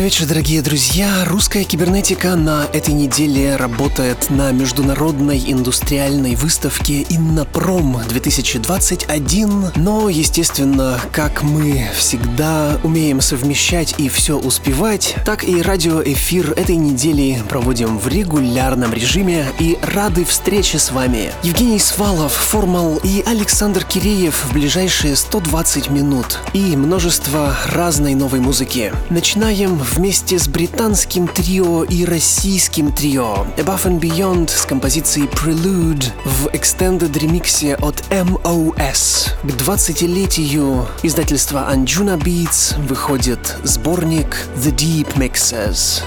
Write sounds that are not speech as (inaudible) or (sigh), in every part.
Добрый вечер, дорогие друзья. Русская кибернетика на этой неделе работает на международной индустриальной выставке Иннопром 2021. Но, естественно, как мы всегда умеем совмещать и все успевать, так и радиоэфир этой недели проводим в регулярном режиме и рады встрече с вами. Евгений Свалов, Формал и Александр Киреев в ближайшие 120 минут и множество разной новой музыки. Начинаем вместе с британским трио и российским трио Above and Beyond с композицией Prelude в Extended ремиксе от MOS. К 20-летию издательства Anjuna Beats выходит сборник The Deep Mixes.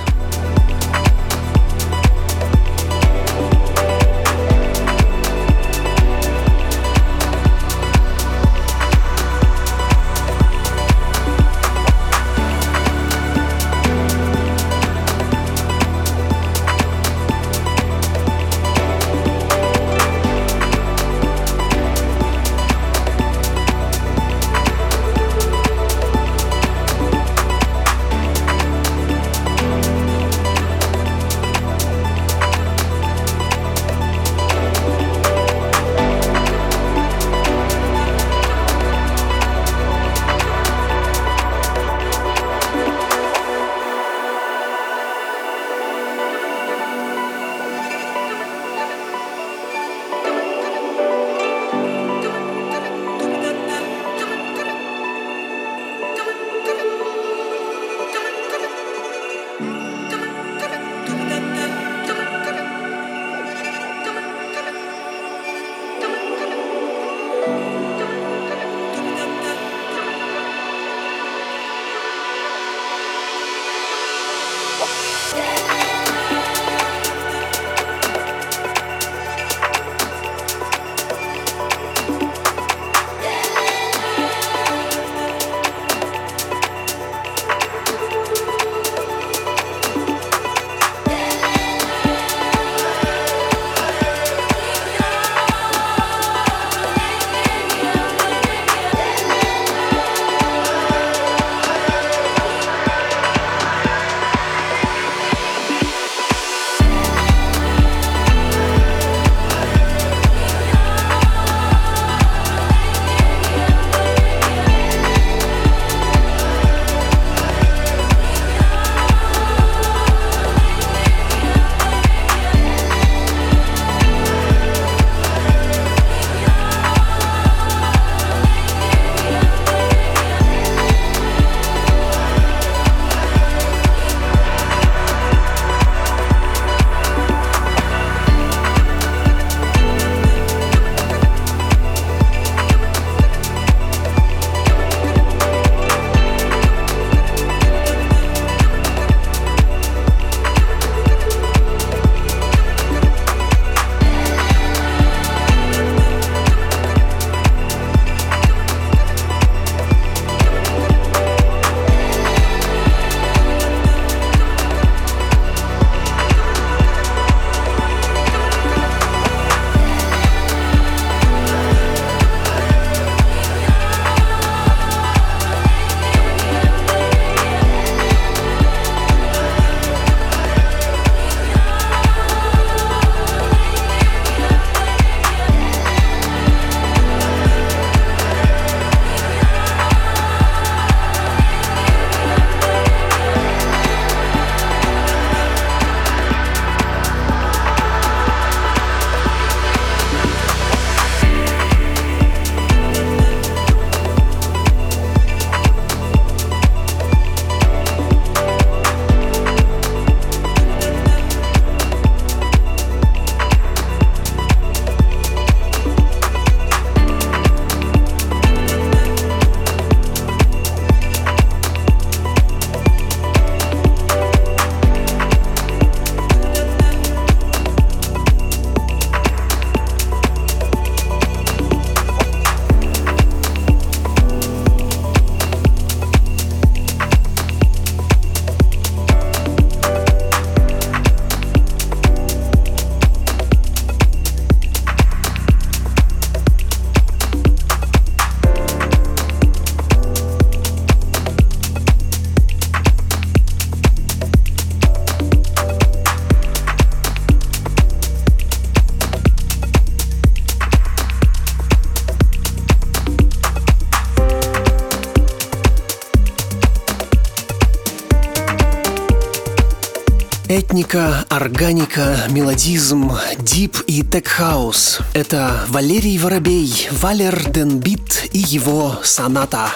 Этника, органика, мелодизм, deep и tech house. Это Валерий Воробей, Валер Денбит и его соната.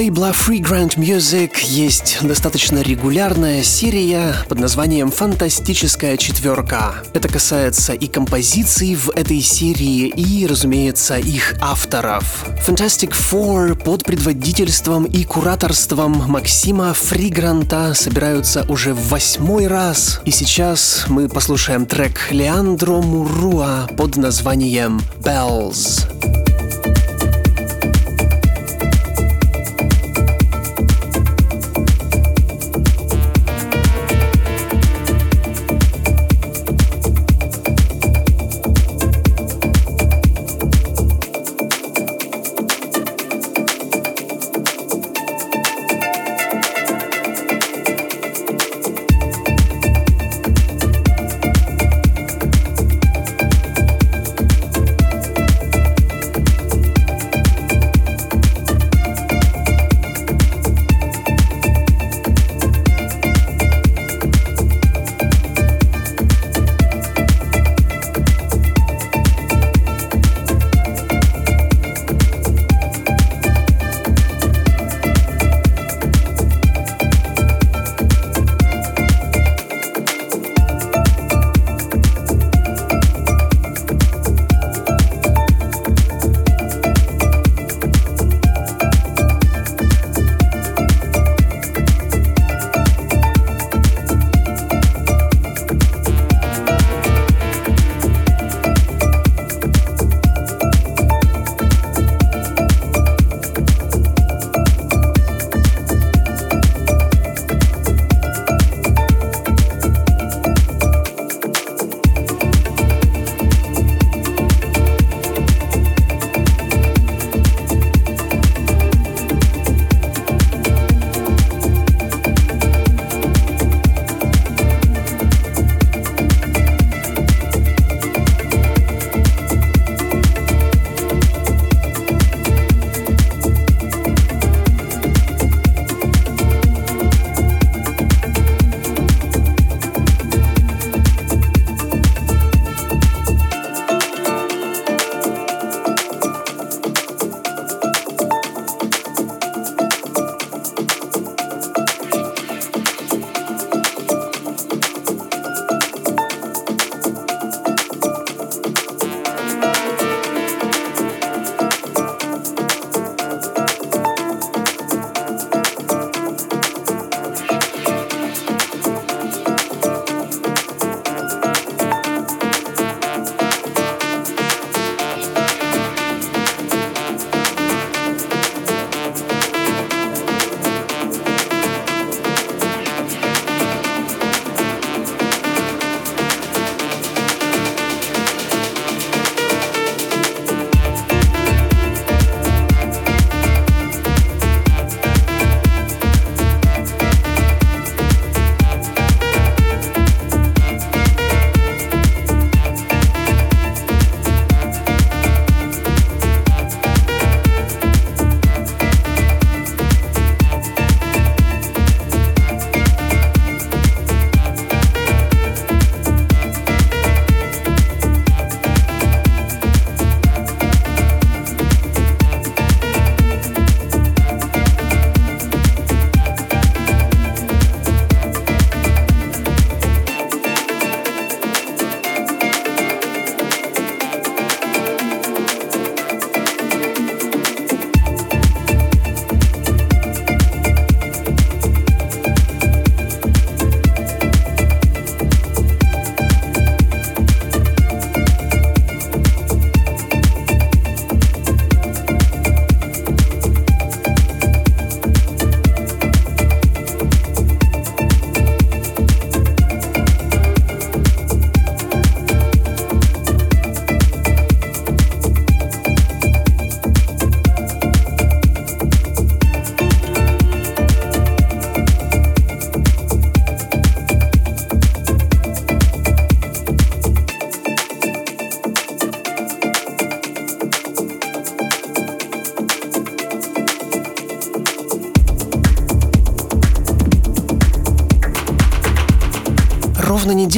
Лейбла Free Grant Music есть достаточно регулярная серия под названием «Фантастическая четверка». Это касается и композиций в этой серии, и, разумеется, их авторов. Fantastic Four под предводительством и кураторством Максима Фригранта собираются уже в восьмой раз, и сейчас мы послушаем трек Леандро Муруа под названием «Bells».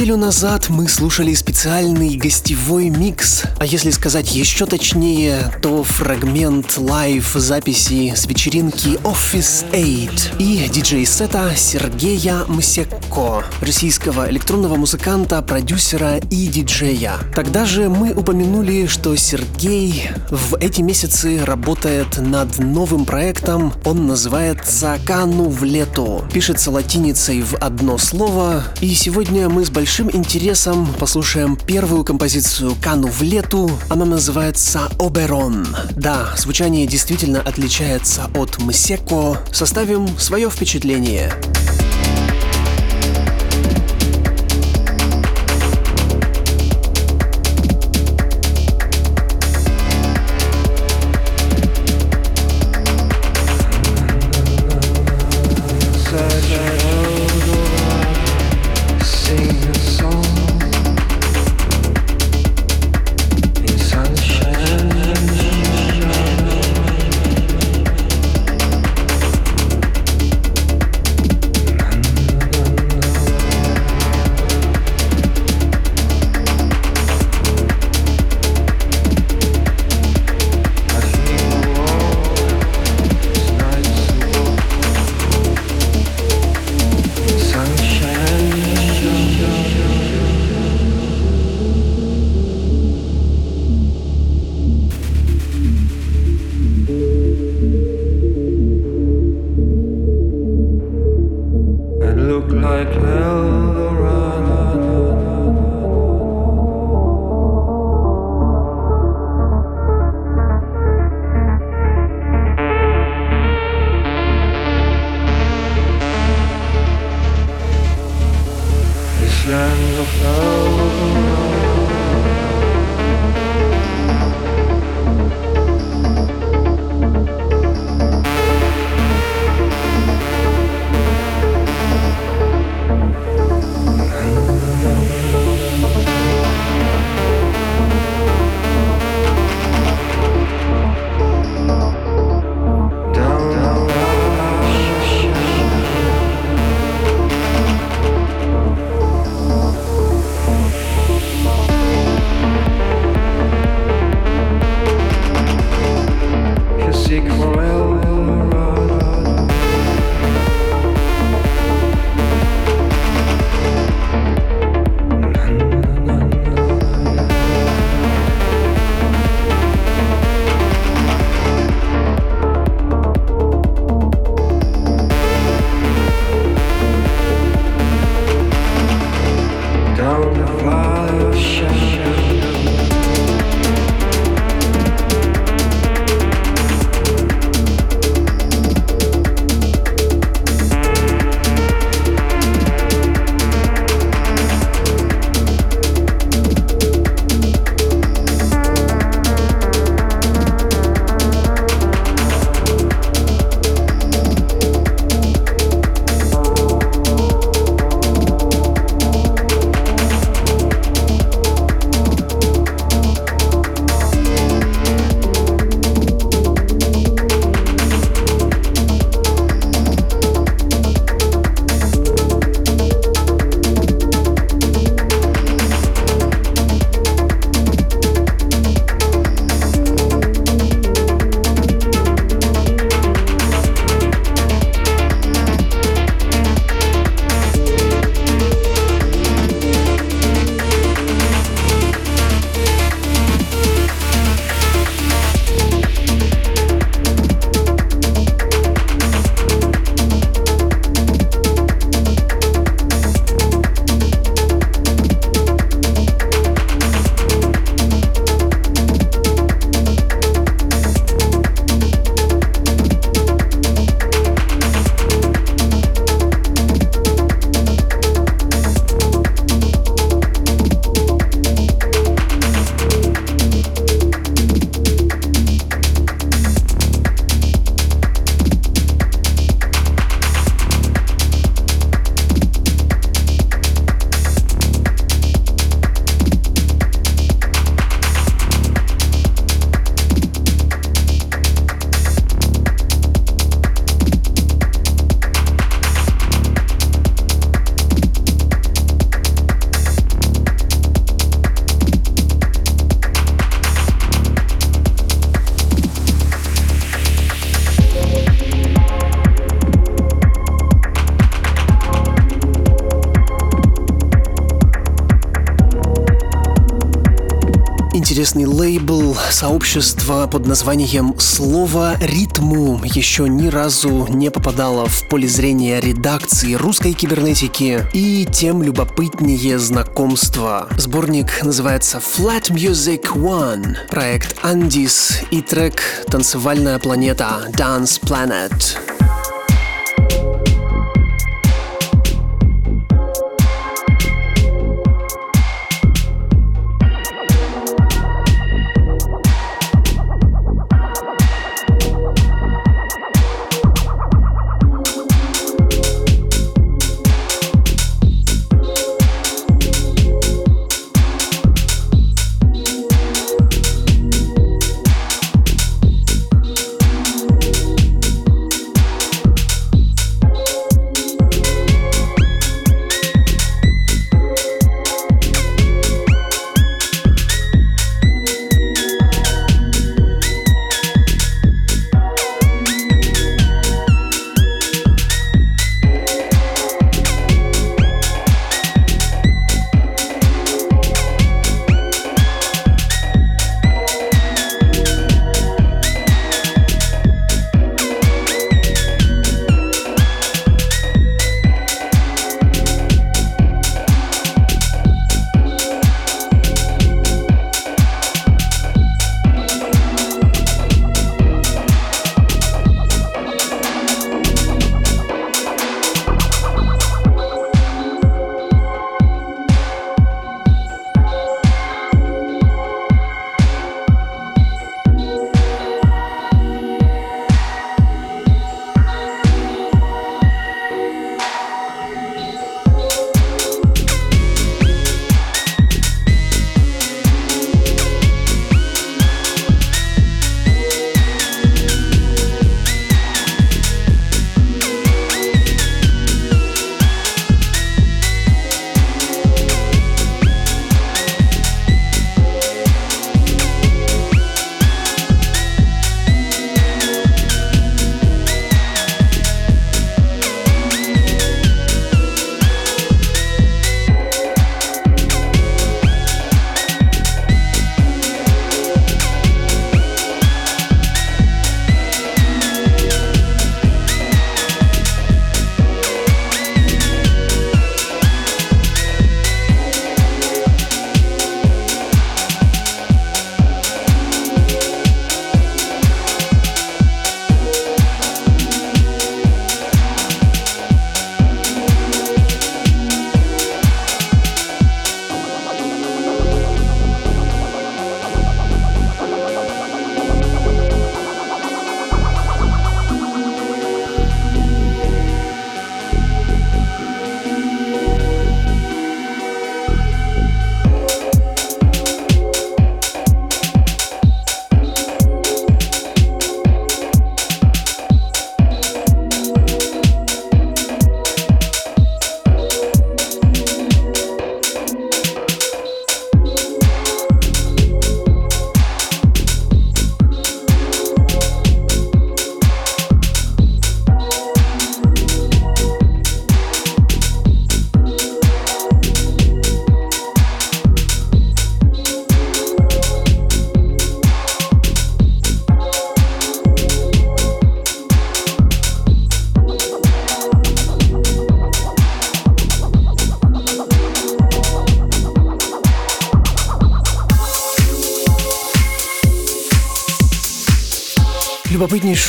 Неделю назад мы слушали специальный гостевой микс, а если сказать еще точнее, то фрагмент live записи с вечеринки Office 8 и диджей-сета Сергея Мсеко, российского электронного музыканта, продюсера и диджея. Тогда же мы упомянули, что Сергей в эти месяцы работает над новым проектом, он называется «Kanuvletu». Пишется латиницей в одно слово, и сегодня мы с большим интересом послушаем первую композицию «Kanuvletu». Она называется «Оберон». Да, звучание действительно отличается от «Мсеко». Составим свое впечатление. Интересный лейбл, сообщество под названием «Слово ритму» еще ни разу не попадало в поле зрения редакции русской кибернетики и тем любопытнее знакомства. Сборник называется Flat Music One, проект Андис и трек «Танцевальная планета» Dance Planet.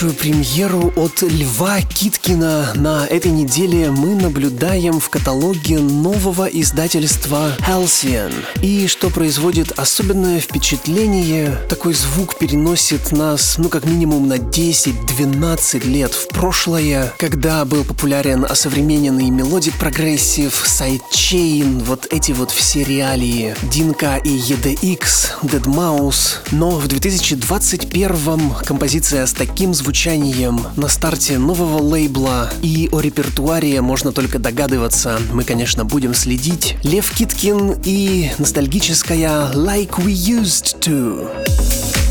true премьеру от Льва Киткина. На этой неделе мы наблюдаем в каталоге нового издательства Halcyon. И что производит особенное впечатление, такой звук переносит нас, ну как минимум на 10-12 лет в прошлое, когда был популярен осовремененный melodic progressive, sidechain, вот эти вот все реалии, Dinka и EDX, deadmau5. Но в 2021 композиция с таким таким звучанием на старте нового лейбла и о репертуаре можно только догадываться. Мы, конечно, будем следить. Лев Киткин и ностальгическая Like We Used To.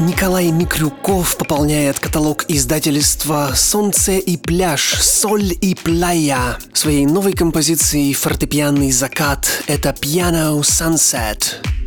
Николай Микрюков пополняет каталог издательства «Солнце и пляж», «Соль и пляя» своей новой композицией «Фортепианный закат» — это «Piano Sunset».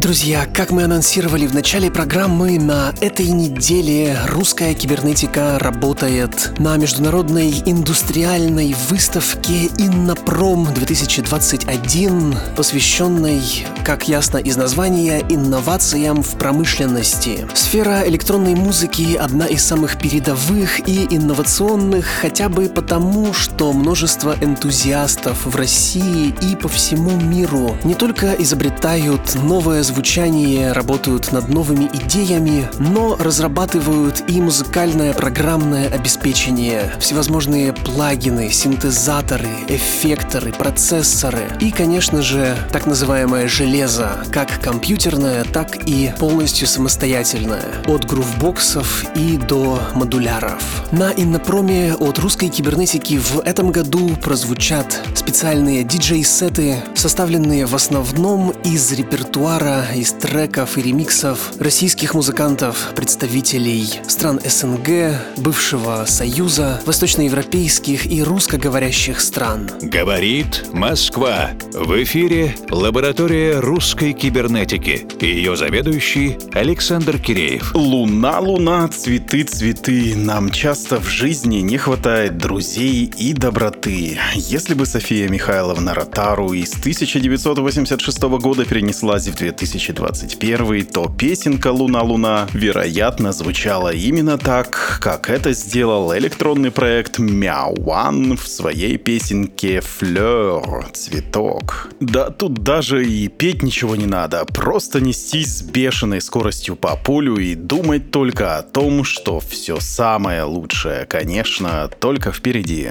Друзья, как мы анонсировали в начале программы, на этой неделе русская кибернетика работает на международной индустриальной выставке Иннопром 2021, посвященной, как ясно из названия, инновациям в промышленности. Сфера электронной музыки одна из самых передовых и инновационных, хотя бы потому, что множество энтузиастов в России и по всему миру не только изобретают новое звучание, работают над новыми идеями, но разрабатывают и музыкальное программное обеспечение, всевозможные плагины, синтезаторы, эффекторы, процессоры и, конечно же, так называемое железо, как компьютерное, так и полностью самостоятельное, от грувбоксов и до модуляров. На Иннопроме от русской кибернетики в этом году прозвучат специальные диджей-сеты, составленные в основном из репертуара, из треков и ремиксов российских музыкантов, представителей стран СНГ, бывшего Союза, восточноевропейских и русскоговорящих стран. Говорит Москва. В эфире лаборатория русской кибернетики. Ее заведующий Александр Киреев. Луна, луна, цветы, цветы. Нам часто в жизни не хватает друзей и доброты. Если бы София Михайловна Ротару из 1986 года перенеслась в 2021, то песенка «Луна, луна» вероятно звучала именно так, как это сделал электронный проект Meow One в своей песенке «Флёр» — «Цветок». Да тут даже и петь ничего не надо, просто нестись с бешеной скоростью по полю и думать только о том, что все самое лучшее, конечно, только впереди.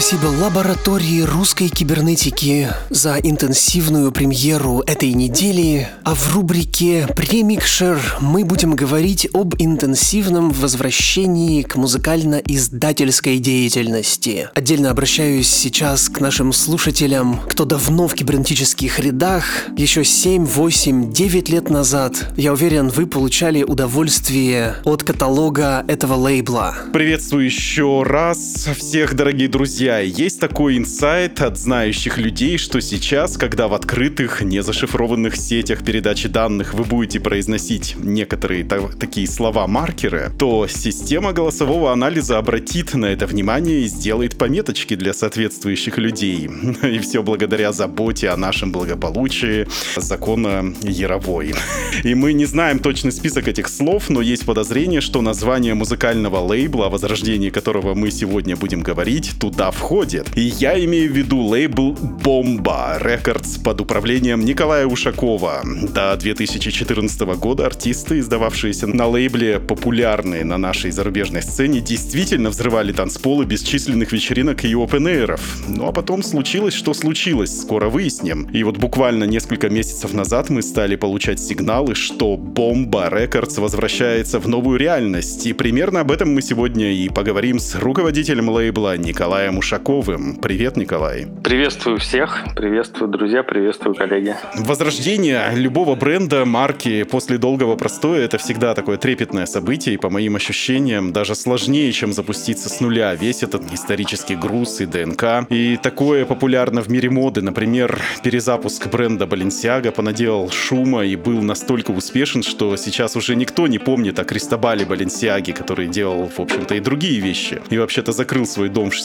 Спасибо лаборатории русской кибернетики за интенсивную премьеру этой недели. А в рубрике «Премикшер» мы будем говорить об интенсивном возвращении к музыкально-издательской деятельности. Отдельно обращаюсь сейчас к нашим слушателям, кто давно в кибернетических рядах, еще 7, 8, 9 лет назад. Я уверен, вы получали удовольствие от каталога этого лейбла. Приветствую еще раз всех, дорогие друзья. Есть такой инсайт от знающих людей, что сейчас, когда в открытых, не зашифрованных сетях передачи данных вы будете произносить некоторые та- такие слова-маркеры, то система голосового анализа обратит на это внимание и сделает пометочки для соответствующих людей. (laughs) И все благодаря заботе о нашем благополучии закона Яровой. И мы не знаем точный список этих слов, но есть подозрение, что название музыкального лейбла, о возрождении которого мы сегодня будем говорить, туда входит. И я имею в виду лейбл Бомба Records под управлением Николая Ушакова. До 2014 года артисты, издававшиеся на лейбле, популярные на нашей зарубежной сцене, действительно взрывали танцполы бесчисленных вечеринок и опен-эйров. Ну а потом случилось, что случилось, скоро выясним. И вот буквально несколько месяцев назад мы стали получать сигналы, что Бомба Records возвращается в новую реальность. И примерно об этом мы сегодня и поговорим с руководителем лейбла Николаем Ушаковым. Привет, Николай. Приветствую всех, приветствую друзья, приветствую коллеги. Возрождение любого бренда, марки после долгого простоя — это всегда такое трепетное событие, и по моим ощущениям даже сложнее, чем запуститься с нуля. Весь этот исторический груз и ДНК. И такое популярно в мире моды. Например, перезапуск бренда Balenciaga понаделал шума и был настолько успешен, что сейчас уже никто не помнит о Кристобале Баленсиаге, который делал, в общем-то, и другие вещи. И вообще-то закрыл свой дом в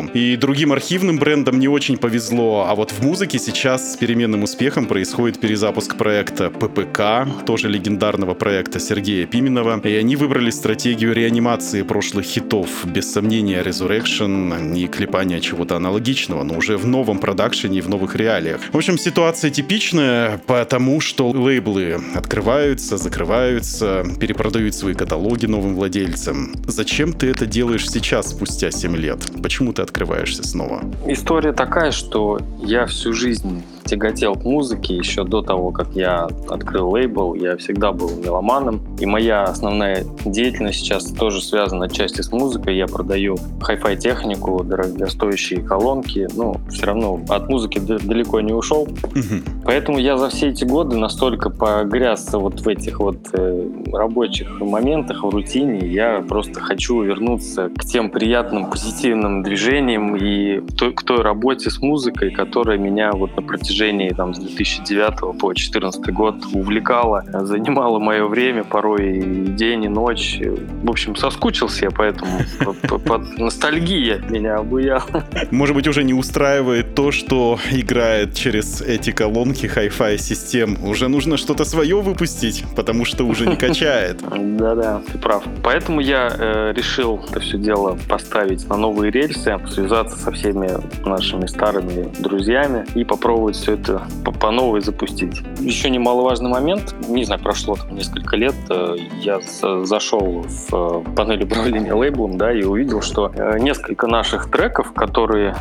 68-м. И другим архивным брендам не очень повезло, а вот в музыке сейчас с переменным успехом происходит перезапуск проекта ППК, тоже легендарного проекта Сергея Пименова. И они выбрали стратегию реанимации прошлых хитов. Без сомнения, Resurrection и клепания чего-то аналогичного, но уже в новом продакшене и в новых реалиях. В общем, ситуация типичная, потому что лейблы открываются, закрываются, перепродают свои каталоги новым владельцам. Зачем ты это делаешь сейчас, спустя 7 лет? Почему ты открываешься снова? История такая, что я всю жизнь тяготел к музыке еще до того, как я открыл лейбл. Я всегда был меломаном. И моя основная деятельность сейчас тоже связана отчасти с музыкой. Я продаю хай-фай технику, дорогостоящие колонки. Но все равно от музыки далеко не ушел. Поэтому я за все эти годы настолько погряз вот в этих вот э, рабочих моментах, в рутине. Я просто хочу вернуться к тем приятным, позитивным движениям и к той работе с музыкой, которая меня вот на протяжении там, с 2009 по 2014 год увлекала, занимала мое время, порой и день, и ночь. В общем, соскучился я, поэтому под ностальгия меня обуяла. Может быть, уже не устраивает то, что играет через эти колонки Hi-Fi систем. Уже нужно что-то свое выпустить, потому что уже не качает. (laughs) Да-да, ты прав. Поэтому я э, решил это все дело поставить на новые рельсы, связаться со всеми нашими старыми друзьями и попробовать все это по, по новой запустить. Еще немаловажный момент, не знаю, прошло там несколько лет, э, я зашел в э, панель управления лейблом, да, и увидел, что э, несколько наших треков, которые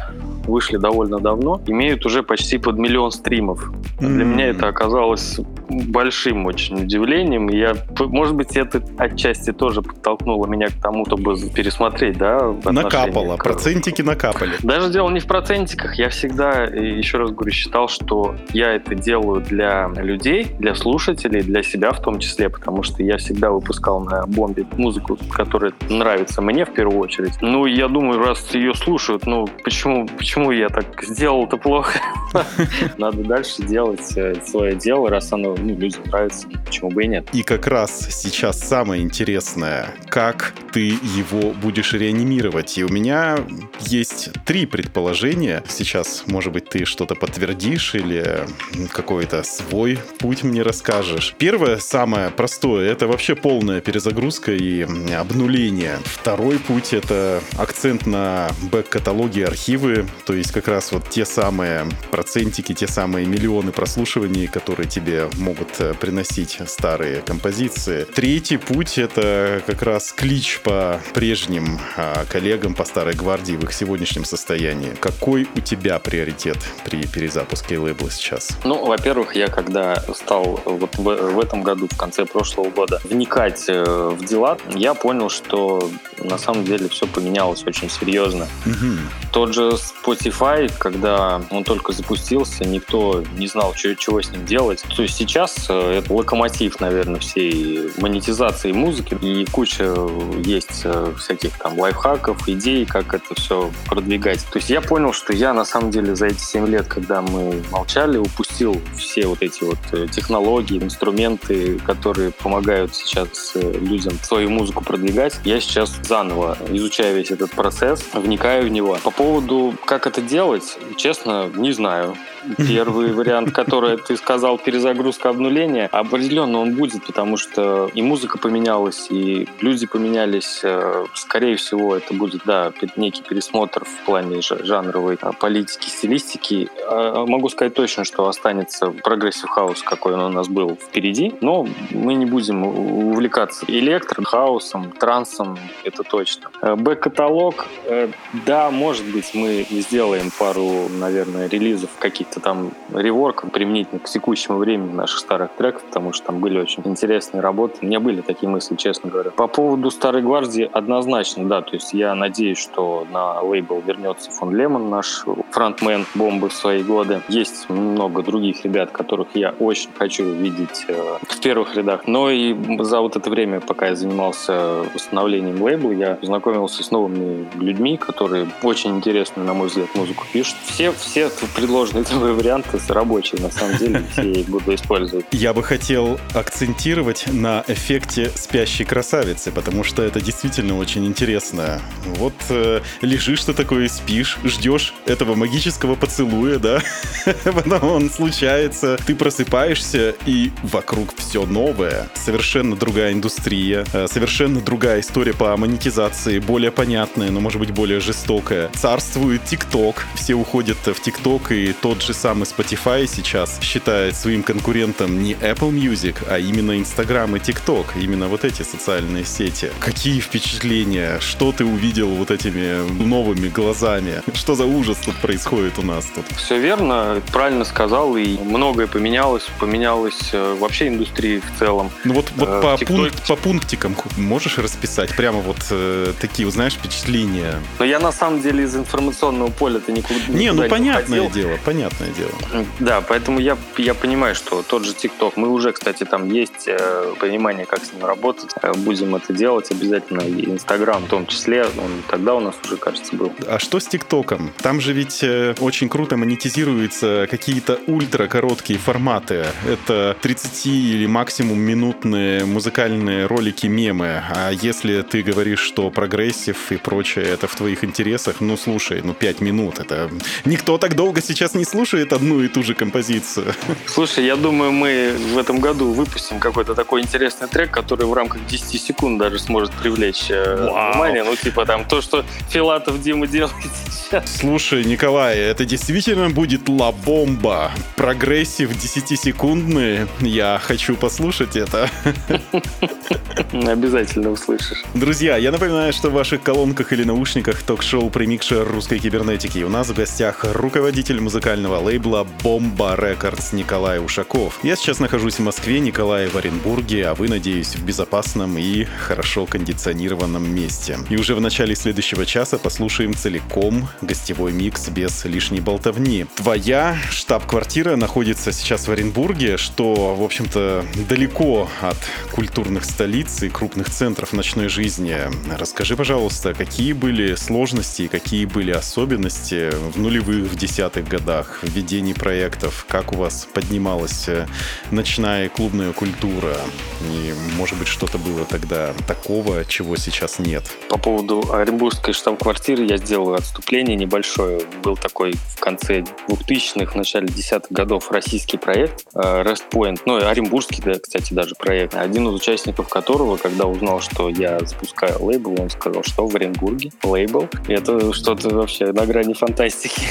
вышли довольно давно, имеют уже почти под миллион стримов. Mm-hmm. Для меня это оказалось большим очень удивлением. Я, может быть, это отчасти тоже подтолкнуло меня к тому, чтобы пересмотреть, да, Накапало, к... процентики накапали. Даже дело не в процентиках. Я всегда, еще раз говорю, считал, что я это делаю для людей, для слушателей, для себя в том числе, потому что я всегда выпускал на бомбе музыку, которая нравится мне в первую очередь. Ну, я думаю, раз ее слушают, ну, почему, почему я так сделал-то плохо? (laughs) Надо дальше делать э, свое дело, раз оно ну, людям нравится, почему бы и нет. И как раз сейчас самое интересное, как ты его будешь реанимировать. И у меня есть три предположения. Сейчас, может быть, ты что-то подтвердишь или какой-то свой путь мне расскажешь. Первое, самое простое, это вообще полная перезагрузка и обнуление. Второй путь — это акцент на бэк-каталоги, архивы, то есть как раз вот те самые процентики, те самые миллионы прослушиваний, которые тебе могут э, приносить старые композиции. Третий путь — это как раз клич по прежним а, коллегам по старой гвардии в их сегодняшнем состоянии. Какой у тебя приоритет при перезапуске лейбла сейчас? Ну, во-первых, я когда стал вот в, в этом году, в конце прошлого года, вникать э, в дела, я понял, что на самом деле все поменялось очень серьезно. Угу. Тот же Spotify, когда он только запустился, никто не знал, что, чего с ним делать. То есть сейчас э, это локомотив, наверное, всей монетизации музыки, и куча есть э, всяких там лайфхаков, идей, как это все продвигать. То есть я понял, что я на самом деле за эти 7 лет, когда мы молчали, упустил все вот эти вот э, технологии, инструменты, которые помогают сейчас людям свою музыку продвигать. Я сейчас заново изучаю весь этот процесс, вникаю в него. По поводу, как это делать, честно, не знаю. Первый вариант, который ты сказал, перезагрузка обнуления, определенно он будет, потому что и музыка поменялась, и люди поменялись. Э, скорее всего, это будет, да, некий пересмотр в плане жанровой а, политики, стилистики. А, могу сказать точно, что останется progressive house, какой он у нас был впереди, но мы не будем увлекаться электро, хаусом, трансом, это точно. Э, бэк-каталог, э, да, может быть, мы сделаем пару, наверное, релизов каких-то каких-то там реворков применительно к текущему времени наших старых треков, потому что там были очень интересные работы. У меня были такие мысли, честно говоря. По поводу Старой Гвардии однозначно, да, то есть я надеюсь, что на лейбл вернется фон Лемон, наш фронтмен бомбы в свои годы. Есть много других ребят, которых я очень хочу видеть э, в первых рядах. Но и за вот это время, пока я занимался восстановлением лейбла, я познакомился с новыми людьми, которые очень интересную, на мой взгляд, музыку пишут. Все, все предложенные новые варианты рабочие, на самом деле, все буду использовать. Я бы хотел акцентировать на эффекте спящей красавицы, потому что это действительно очень интересно. Вот э, лежишь ты такой, спишь, ждешь этого магического поцелуя, да? (laughs) Потом он случается, ты просыпаешься, и вокруг все новое. Совершенно другая индустрия, э, совершенно другая история по монетизации, более понятная, но, может быть, более жестокая. Царствует ТикТок, все уходят в ТикТок, и тот же же самый Spotify сейчас считает своим конкурентом не Apple Music, а именно Instagram и TikTok, именно вот эти социальные сети. Какие впечатления? Что ты увидел вот этими новыми глазами? Что за ужас тут происходит у нас тут? Все верно, правильно сказал, и многое поменялось, поменялась э, вообще индустрия в целом. Ну вот, вот э, по, TikTok... пункт, по пунктикам можешь расписать прямо вот э, такие, узнаешь, впечатления? Но я на самом деле из информационного поля-то никуда, никуда не, ну понятное не дело, понятно понятное дело. Да, поэтому я, я понимаю, что тот же ТикТок, мы уже, кстати, там есть э, понимание, как с ним работать. Э, будем это делать обязательно. И Инстаграм в том числе, он тогда у нас уже, кажется, был. А что с ТикТоком? Там же ведь э, очень круто монетизируются какие-то ультра короткие форматы. Это 30 или максимум минутные музыкальные ролики, мемы. А если ты говоришь, что progressive и прочее, это в твоих интересах, ну слушай, ну 5 минут, это никто так долго сейчас не слушает слушает одну и ту же композицию. Слушай, я думаю, мы в этом году выпустим какой-то такой интересный трек, который в рамках 10 секунд даже сможет привлечь э, Вау. внимание. Ну, типа там то, что Филатов Дима делает сейчас. Слушай, Николай, это действительно будет la bomba. Progressive 10-секундный. Я хочу послушать это. (laughs) Обязательно услышишь. Друзья, я напоминаю, что в ваших колонках или наушниках ток-шоу «Премикшер русской кибернетики». У нас в гостях руководитель музыкального лейбла «Bomba Records» Николай Ушаков. Я сейчас нахожусь в Москве, Николай в Оренбурге, а вы, надеюсь, в безопасном и хорошо кондиционированном месте. И уже в начале следующего часа послушаем целиком гостевой микс без лишней болтовни. Твоя штаб-квартира находится сейчас в Оренбурге, что, в общем-то, далеко от культурных столиц и крупных центров ночной жизни. Расскажи, пожалуйста, какие были сложности и какие были особенности в нулевых, в десятых годах ведении проектов, как у вас поднималась э, ночная клубная культура, и, может быть, что-то было тогда такого, чего сейчас нет. По поводу Оренбургской штаб-квартиры я сделал отступление небольшое. Был такой в конце 2000-х, в начале десятых годов российский проект э, Rest Point, ну, оренбургский, да, кстати, даже проект, один из участников которого когда узнал, что я запускаю лейбл, он сказал, что в Оренбурге лейбл. Это что-то вообще на грани фантастики.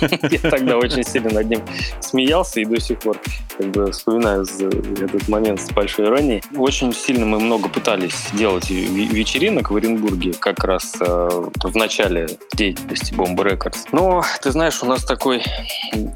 (laughs) Я тогда очень сильно над ним смеялся и до сих пор как бы вспоминаю этот момент с большой иронией. Очень сильно мы много пытались делать вечеринок в Оренбурге, как раз э, в начале деятельности Bomb Records. Но, ты знаешь, у нас такой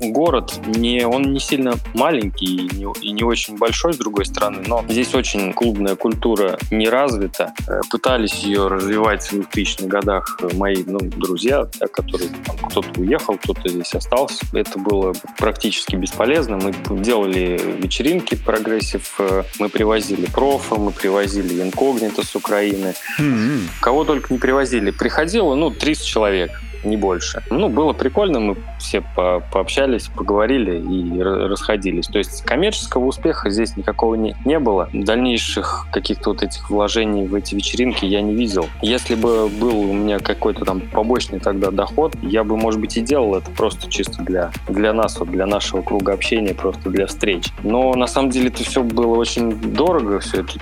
город, не, он не сильно маленький и не, и не очень большой, с другой стороны, но здесь очень клубная культура не развита. Э, пытались ее развивать в 2000-х годах мои ну, друзья, которые кто-то уехал, кто-то здесь остался. Это было практически бесполезно. Мы делали вечеринки progressive, э, мы привозили профа, мы привозили инкогнито с Украины. Mm-hmm. Кого только не привозили. Приходило, ну, 30 человек не больше. Ну, было прикольно, мы все по пообщались, поговорили и расходились. То есть коммерческого успеха здесь никакого не, не было. Дальнейших каких-то вот этих вложений в эти вечеринки я не видел. Если бы был у меня какой-то там побочный тогда доход, я бы, может быть, и делал это просто чисто для, для нас, вот для нашего круга общения, просто для встреч. Но на самом деле это все было очень дорого, все это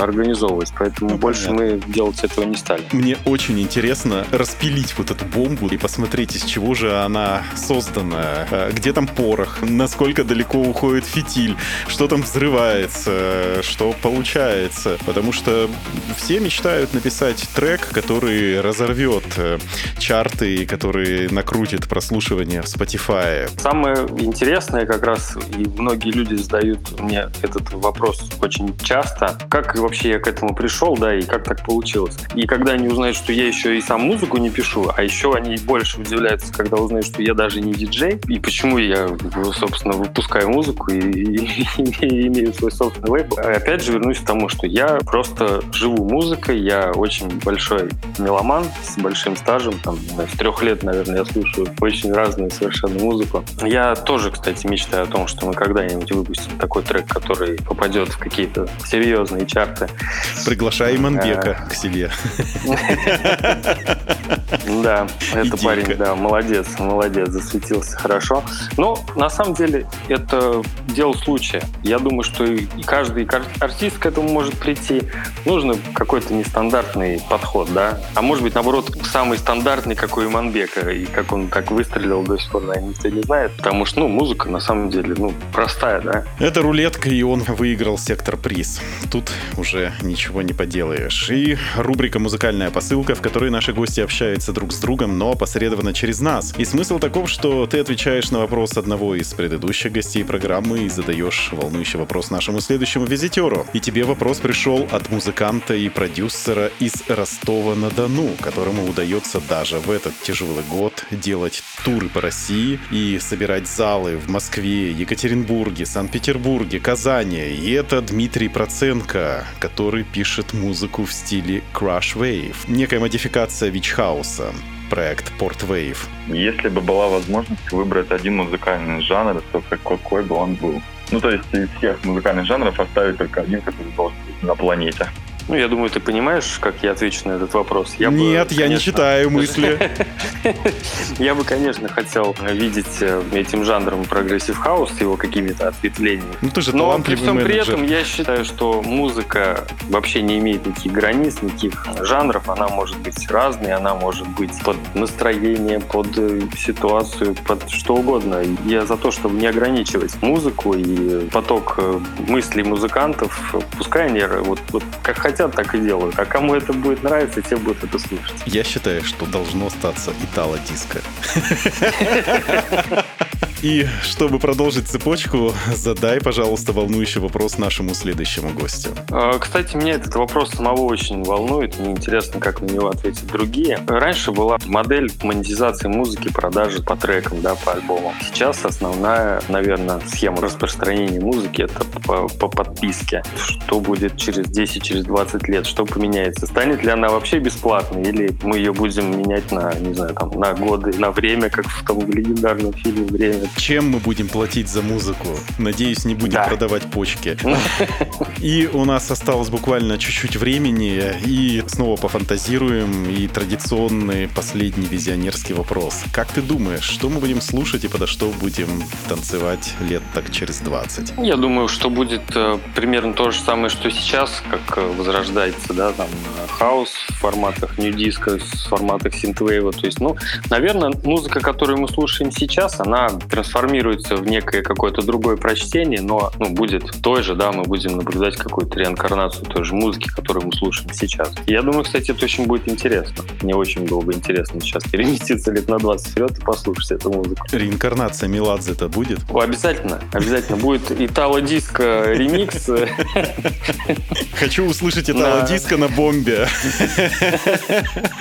организовывать, поэтому ну, больше понятно. мы делать этого не стали. Мне очень интересно распилить вот эту бомбу и посмотреть, из чего же она создана, э, где там порох, насколько далеко уходит фитиль, что там взрывается, что получается. Потому что все мечтают написать трек, который разорвет э, чарты, который накрутит прослушивание в Spotify. Самое интересное как раз, и многие люди задают мне этот вопрос очень часто, как вообще я к этому пришел, да, и как так получилось. И когда они узнают, что я еще и сам музыку не пишу, а еще они больше удивляются, когда узнают, что я даже не диджей, и почему я, собственно, выпускаю музыку и, и, и имею свой собственный лейбл. А опять же вернусь к тому, что я просто живу музыкой, я очень большой меломан с большим стажем, там, с трех лет, наверное, я слушаю очень разную совершенно музыку. Я тоже, кстати, мечтаю о том, что мы когда-нибудь выпустим такой трек, который попадет в какие-то серьезные чарты. Приглашай Манбека а... к себе. (laughs) Да, это парень, да, молодец, молодец, засветился хорошо. Но на самом деле это дело случая. Я думаю, что и каждый артист к этому может прийти. Нужно какой-то нестандартный подход, да. А может быть, наоборот, самый стандартный, какой у Манбека, и как он так выстрелил до сих пор, наверное, никто не знает. Потому что, ну, музыка на самом деле, ну, простая, да. Это рулетка, и он выиграл сектор приз. Тут уже ничего не поделаешь. И рубрика «Музыкальная посылка», в которой наши гости общаются друг с другом, но опосредованно через нас. И смысл таков, что ты отвечаешь на вопрос одного из предыдущих гостей программы и задаешь волнующий вопрос нашему следующему визитеру. И тебе вопрос пришел от музыканта и продюсера из Ростова-на-Дону, которому удается даже в этот тяжелый год делать туры по России и собирать залы в Москве, Екатеринбурге, Санкт-Петербурге, Казани. И это Дмитрий Проценко, который пишет музыку в стиле Crush Wave, некая модификация Вичхауса проект Portwave? Если бы была возможность выбрать один музыкальный жанр, то какой бы он был? Ну, то есть из всех музыкальных жанров оставить только один, который должен быть на планете. Ну, я думаю, ты понимаешь, как я отвечу на этот вопрос. Я Нет, бы, конечно, я не читаю (laughs) мысли. Я бы, конечно, хотел видеть э, этим жанром progressive house его какими-то ответвлениями. Ну, ты же Но при всем при этом я считаю, что музыка вообще не имеет никаких границ, никаких жанров. Она может быть разной, она может быть под настроение, под э, ситуацию, под что угодно. Я за то, чтобы не ограничивать музыку и поток э, мыслей музыкантов. Пускай они вот, вот как хотят хотят, так и делают. А кому это будет нравиться, те будут это слушать. Я считаю, что должно остаться итало-диско. (laughs) И чтобы продолжить цепочку, задай, пожалуйста, волнующий вопрос нашему следующему гостю. А, кстати, меня этот вопрос самого очень волнует. Мне интересно, как на него ответят другие. Раньше была модель монетизации музыки, продажи по трекам, да, по альбомам. Сейчас основная, наверное, схема распространения музыки — это по, по подписке. Что будет через 10, через 20 лет? Что поменяется? Станет ли она вообще бесплатной? Или мы ее будем менять на, не знаю, там, на годы, на время, как в том легендарном фильме «Время чем мы будем платить за музыку. Надеюсь, не будем Да. продавать почки. (laughs) И у нас осталось буквально чуть-чуть времени, и снова пофантазируем, и традиционный последний визионерский вопрос. Как ты думаешь, что мы будем слушать и подо что будем танцевать лет так через 20? Я думаю, что будет э, примерно то же самое, что сейчас, как э, возрождается, да, там э, хаос в форматах нью-диска, в форматах синтвейва. То есть, ну, наверное, музыка, которую мы слушаем сейчас, она трансформируется в некое какое-то другое прочтение, но ну, будет той же, да, мы будем наблюдать какую-то реинкарнацию той же музыки, которую мы слушаем сейчас. Я думаю, кстати, это очень будет интересно. Мне очень было бы интересно сейчас переместиться лет на 20 вперед и послушать эту музыку. Реинкарнация Меладзе это будет? О, обязательно, обязательно будет Итало Диско ремикс. Хочу услышать это Да. диско на бомбе.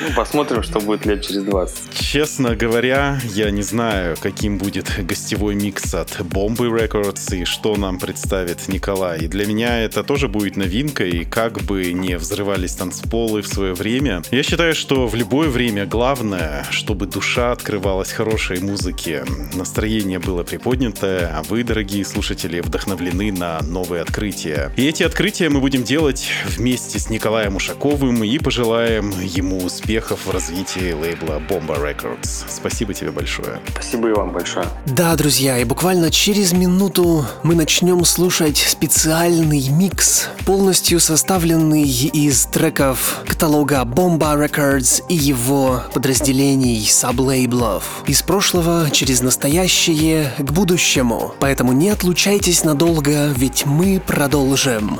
Ну, Посмотрим, что будет лет через 20. Честно говоря, я не знаю, каким будет гостевой микс от Бомбы Records и что нам представит Николай. И для меня это тоже будет новинкой, и как бы не взрывались танцполы в свое время. Я считаю, что в любое время главное, чтобы душа открывалась хорошей музыке, настроение было приподнятое, а вы, дорогие слушатели, вдохновлены на новые открытия. И эти открытия мы будем делать вместе с Николаем Ушаковым и пожелаем ему успехов в развитии лейбла Bomba Records. Спасибо тебе большое. Спасибо и вам большое. Да, друзья, и буквально через минуту мы начнем слушать специальный микс, полностью составленный из треков каталога Bomba Records и его подразделений саблейблов. Из прошлого через настоящее к будущему. Поэтому не отлучайтесь надолго, ведь мы продолжим.